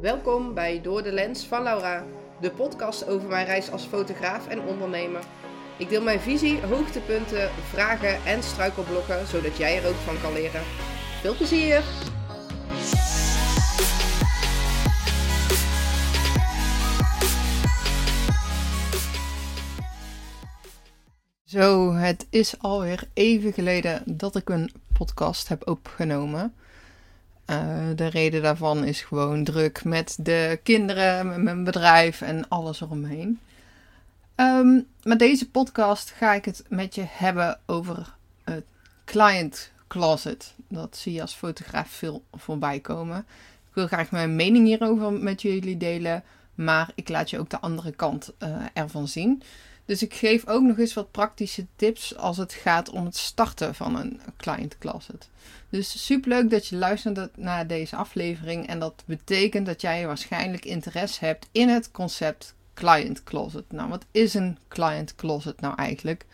Welkom bij Door de Lens van Laura, de podcast over mijn reis als fotograaf en ondernemer. Ik deel mijn visie, hoogtepunten, vragen en struikelblokken, zodat jij er ook van kan leren. Veel plezier! Zo, het is alweer even geleden dat ik een podcast heb opgenomen. Uh, de reden daarvan is gewoon druk met de kinderen, met mijn bedrijf en alles eromheen. Um, met deze podcast ga ik het met je hebben over het client closet. Dat zie je als fotograaf veel voorbij komen. Ik wil graag mijn mening hierover met jullie delen, maar ik laat je ook de andere kant uh, ervan zien. Dus ik geef ook nog eens wat praktische tips als het gaat om het starten van een client closet. Dus super leuk dat je luistert naar deze aflevering. En dat betekent dat jij waarschijnlijk interesse hebt in het concept client closet. Nou, wat is een client closet nou eigenlijk?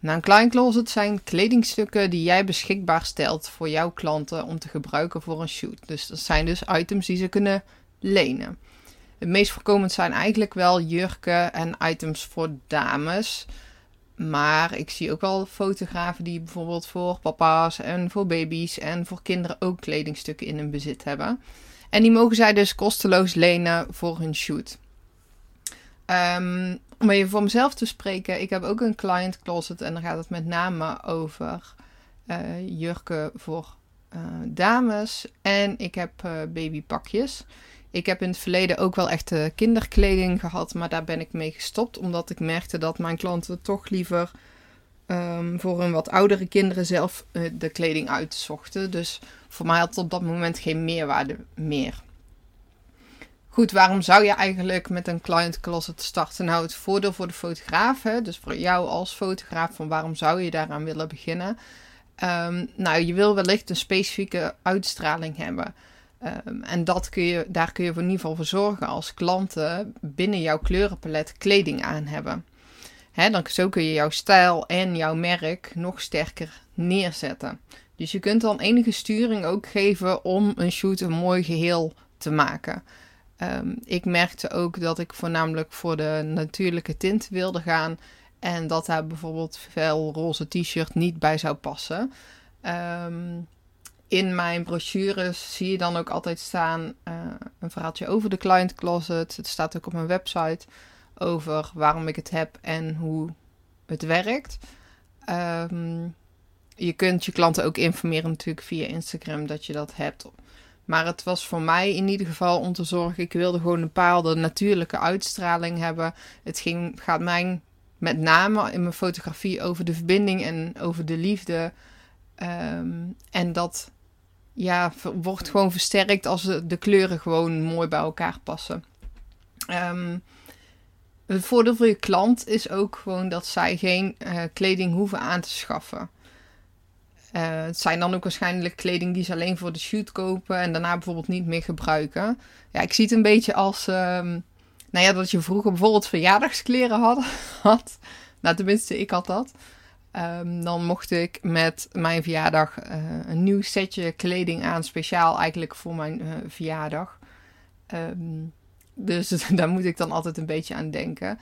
Nou, een client closet zijn kledingstukken die jij beschikbaar stelt voor jouw klanten om te gebruiken voor een shoot. Dus dat zijn dus items die ze kunnen lenen. Het meest voorkomend zijn eigenlijk wel jurken en items voor dames. Maar ik zie ook wel fotografen die bijvoorbeeld voor papa's en voor baby's en voor kinderen ook kledingstukken in hun bezit hebben. En die mogen zij dus kosteloos lenen voor hun shoot. Um, om even voor mezelf te spreken, ik heb ook een client closet en dan gaat het met name over uh, jurken voor uh, dames en ik heb uh, babypakjes. Ik heb in het verleden ook wel echt kinderkleding gehad, maar daar ben ik mee gestopt. Omdat ik merkte dat mijn klanten toch liever um, voor hun wat oudere kinderen zelf uh, de kleding uitzochten. Dus voor mij had het op dat moment geen meerwaarde meer. Goed, waarom zou je eigenlijk met een client closet starten? Nou, het voordeel voor de fotograaf, hè, dus voor jou als fotograaf, van waarom zou je daaraan willen beginnen? Um, nou, je wil wellicht een specifieke uitstraling hebben. Um, en dat kun je, daar kun je in ieder geval voor zorgen als klanten binnen jouw kleurenpalet kleding aan hebben. Dan, zo kun je jouw stijl en jouw merk nog sterker neerzetten. Dus je kunt dan enige sturing ook geven om een shoot een mooi geheel te maken. Um, ik merkte ook dat ik voornamelijk voor de natuurlijke tint wilde gaan. En dat daar bijvoorbeeld veel roze t-shirt niet bij zou passen. Um, in mijn brochures zie je dan ook altijd staan uh, een verhaaltje over de client closet. Het staat ook op mijn website over waarom ik het heb en hoe het werkt. Um, je kunt je klanten ook informeren natuurlijk via Instagram dat je dat hebt. Maar het was voor mij in ieder geval om te zorgen. Ik wilde gewoon een bepaalde natuurlijke uitstraling hebben. Het ging, gaat mij met name in mijn fotografie over de verbinding en over de liefde. Um, en dat ja, wordt gewoon versterkt als de kleuren gewoon mooi bij elkaar passen. Um, het voordeel voor je klant is ook gewoon dat zij geen uh, kleding hoeven aan te schaffen. Uh, het zijn dan ook waarschijnlijk kleding die ze alleen voor de shoot kopen en daarna bijvoorbeeld niet meer gebruiken. Ja, ik zie het een beetje als, um, nou ja, dat je vroeger bijvoorbeeld verjaardagskleren had. had. Nou, tenminste, ik had dat. Um, dan mocht ik met mijn verjaardag uh, een nieuw setje kleding aan, speciaal eigenlijk voor mijn uh, verjaardag. Um, dus daar moet ik dan altijd een beetje aan denken.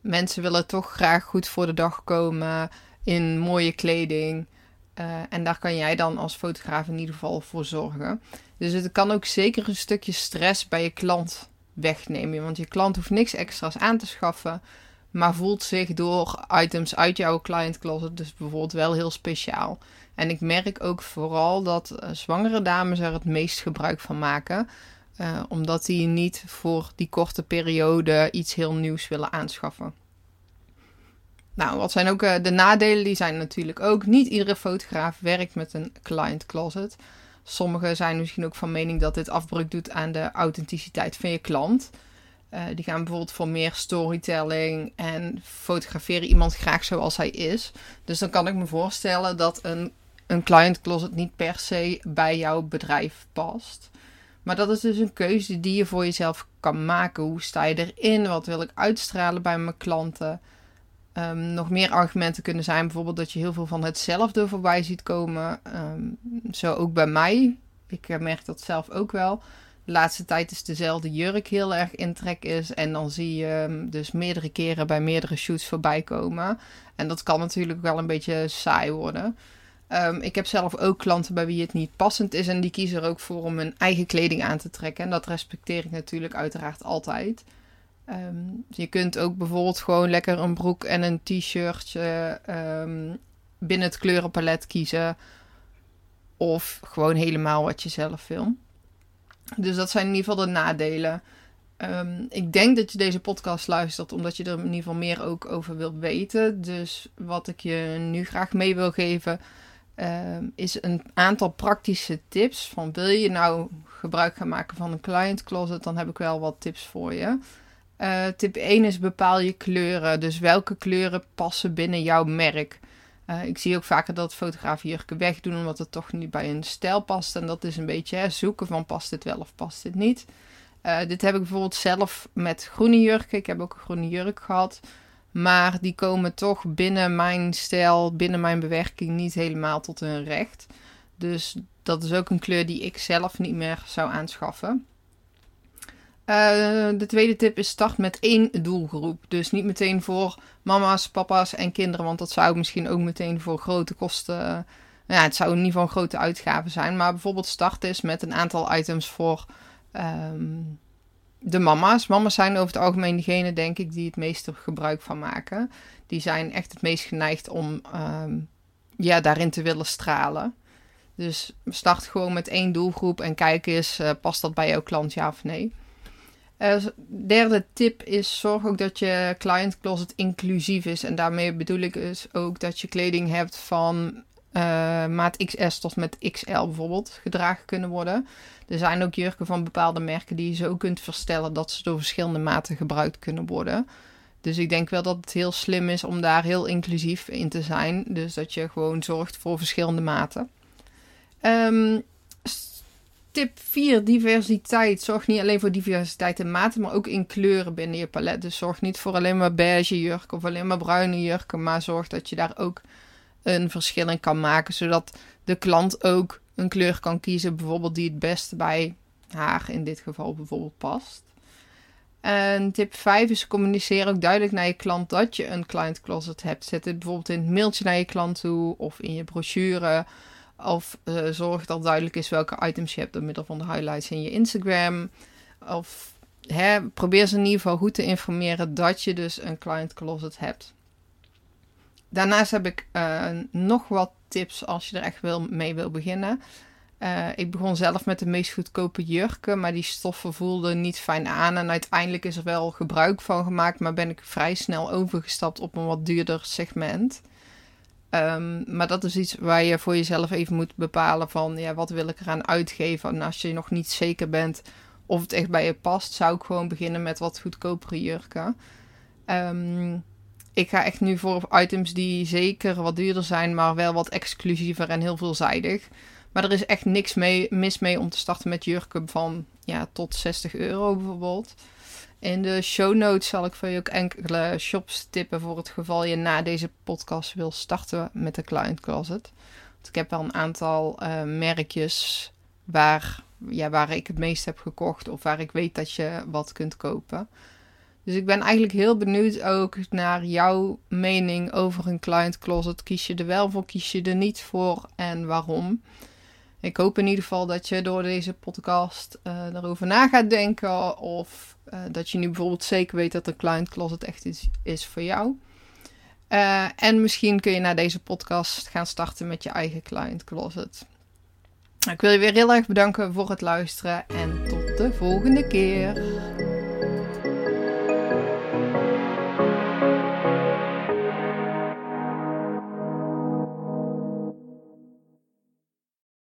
Mensen willen toch graag goed voor de dag komen in mooie kleding. Uh, en daar kan jij dan als fotograaf in ieder geval voor zorgen. Dus het kan ook zeker een stukje stress bij je klant wegnemen. Want je klant hoeft niks extra's aan te schaffen maar voelt zich door items uit jouw client closet dus bijvoorbeeld wel heel speciaal. En ik merk ook vooral dat uh, zwangere dames er het meest gebruik van maken. Uh, omdat die niet voor die korte periode iets heel nieuws willen aanschaffen. Nou, wat zijn ook uh, de nadelen? Die zijn natuurlijk ook. Niet iedere fotograaf werkt met een client closet. Sommigen zijn misschien ook van mening dat dit afbreuk doet aan de authenticiteit van je klant. Uh, die gaan bijvoorbeeld voor meer storytelling en fotograferen iemand graag zoals hij is. Dus dan kan ik me voorstellen dat een, een client closet niet per se bij jouw bedrijf past. Maar dat is dus een keuze die je voor jezelf kan maken. Hoe sta je erin? Wat wil ik uitstralen bij mijn klanten? Um, nog meer argumenten kunnen zijn bijvoorbeeld dat je heel veel van hetzelfde voorbij ziet komen. Um, zo ook bij mij. Ik merk dat zelf ook wel de laatste tijd is dezelfde jurk heel erg in trek is. En dan zie je hem dus meerdere keren bij meerdere shoots voorbij komen. En dat kan natuurlijk wel een beetje saai worden. Ehm, ik heb zelf ook klanten bij wie het niet passend is. En die kiezen er ook voor om hun eigen kleding aan te trekken. En dat respecteer ik natuurlijk uiteraard altijd. Ehm, je kunt ook bijvoorbeeld gewoon lekker een broek en een t-shirtje um, binnen het kleurenpalet kiezen. Of gewoon helemaal wat je zelf wil. Dus dat zijn in ieder geval de nadelen. Ehm, ik denk dat je deze podcast luistert omdat je er in ieder geval meer ook over wilt weten. Dus wat ik je nu graag mee wil geven ehm, is een aantal praktische tips. Van wil je nou gebruik gaan maken van een client closet, dan heb ik wel wat tips voor je. Uh, tip 1 is bepaal je kleuren. Dus welke kleuren passen binnen jouw merk. Uh, ik zie ook vaker dat fotografen jurken wegdoen omdat het toch niet bij hun stijl past. En dat is een beetje hè, zoeken van past dit wel of past dit niet. Uh, dit heb ik bijvoorbeeld zelf met groene jurken. Ik heb ook een groene jurk gehad. Maar die komen toch binnen mijn stijl, binnen mijn bewerking niet helemaal tot hun recht. Dus dat is ook een kleur die ik zelf niet meer zou aanschaffen. Uh, de tweede tip is start met één doelgroep. Dus niet meteen voor mama's, papa's en kinderen. Want dat zou misschien ook meteen voor grote kosten. Uh, ja, het zou in ieder geval grote uitgave zijn. Maar bijvoorbeeld start eens met een aantal items voor um, de mama's. Mama's zijn over het algemeen degene, denk ik, die het meeste gebruik van maken. Die zijn echt het meest geneigd om um, ja, daarin te willen stralen. Dus start gewoon met één doelgroep en kijk eens, uh, past dat bij jouw klant ja of nee. Uh, derde tip is zorg ook dat je client closet inclusief is. En daarmee bedoel ik dus ook dat je kleding hebt van uh, maat XS tot met XL bijvoorbeeld gedragen kunnen worden. Er zijn ook jurken van bepaalde merken die je zo kunt verstellen dat ze door verschillende maten gebruikt kunnen worden. Dus ik denk wel dat het heel slim is om daar heel inclusief in te zijn. Dus dat je gewoon zorgt voor verschillende maten. Um, tip 4, diversiteit. Zorg niet alleen voor diversiteit in maten, maar ook in kleuren binnen je palet. Dus zorg niet voor alleen maar beige jurken of alleen maar bruine jurken, maar zorg dat je daar ook een verschil in kan maken, zodat de klant ook een kleur kan kiezen, bijvoorbeeld die het beste bij haar in dit geval bijvoorbeeld past. En tip 5 is communiceer ook duidelijk naar je klant dat je een client closet hebt. Zet het bijvoorbeeld in het mailtje naar je klant toe of in je brochure. Of uh, zorg dat duidelijk is welke items je hebt door middel van de highlights in je Instagram. Of hè, probeer ze in ieder geval goed te informeren dat je dus een client closet hebt. Daarnaast heb ik uh, nog wat tips als je er echt wil, mee wil beginnen. Uh, ik begon zelf met de meest goedkope jurken, maar die stoffen voelden niet fijn aan. En uiteindelijk is er wel gebruik van gemaakt, maar ben ik vrij snel overgestapt op een wat duurder segment. Um, maar dat is iets waar je voor jezelf even moet bepalen van ja, wat wil ik eraan uitgeven. En als je nog niet zeker bent of het echt bij je past, zou ik gewoon beginnen met wat goedkopere jurken. Um, ik ga echt nu voor items die zeker wat duurder zijn, maar wel wat exclusiever en heel veelzijdig. Maar er is echt niks mee, mis mee om te starten met jurken van ja, tot 60 euro bijvoorbeeld. In de show notes zal ik voor je ook enkele shops tippen voor het geval je na deze podcast wil starten met de Client Closet. Want ik heb wel een aantal uh, merkjes waar, ja, waar ik het meest heb gekocht of waar ik weet dat je wat kunt kopen. Dus ik ben eigenlijk heel benieuwd ook naar jouw mening over een client closet. Kies je er wel voor, kies je er niet voor en waarom? Ik hoop in ieder geval dat je door deze podcast uh, na gaat denken. Of uh, dat je nu bijvoorbeeld zeker weet dat een client closet echt is, is voor jou. Uh, en misschien kun je na deze podcast gaan starten met je eigen client closet. Ik wil je weer heel erg bedanken voor het luisteren en tot de volgende keer.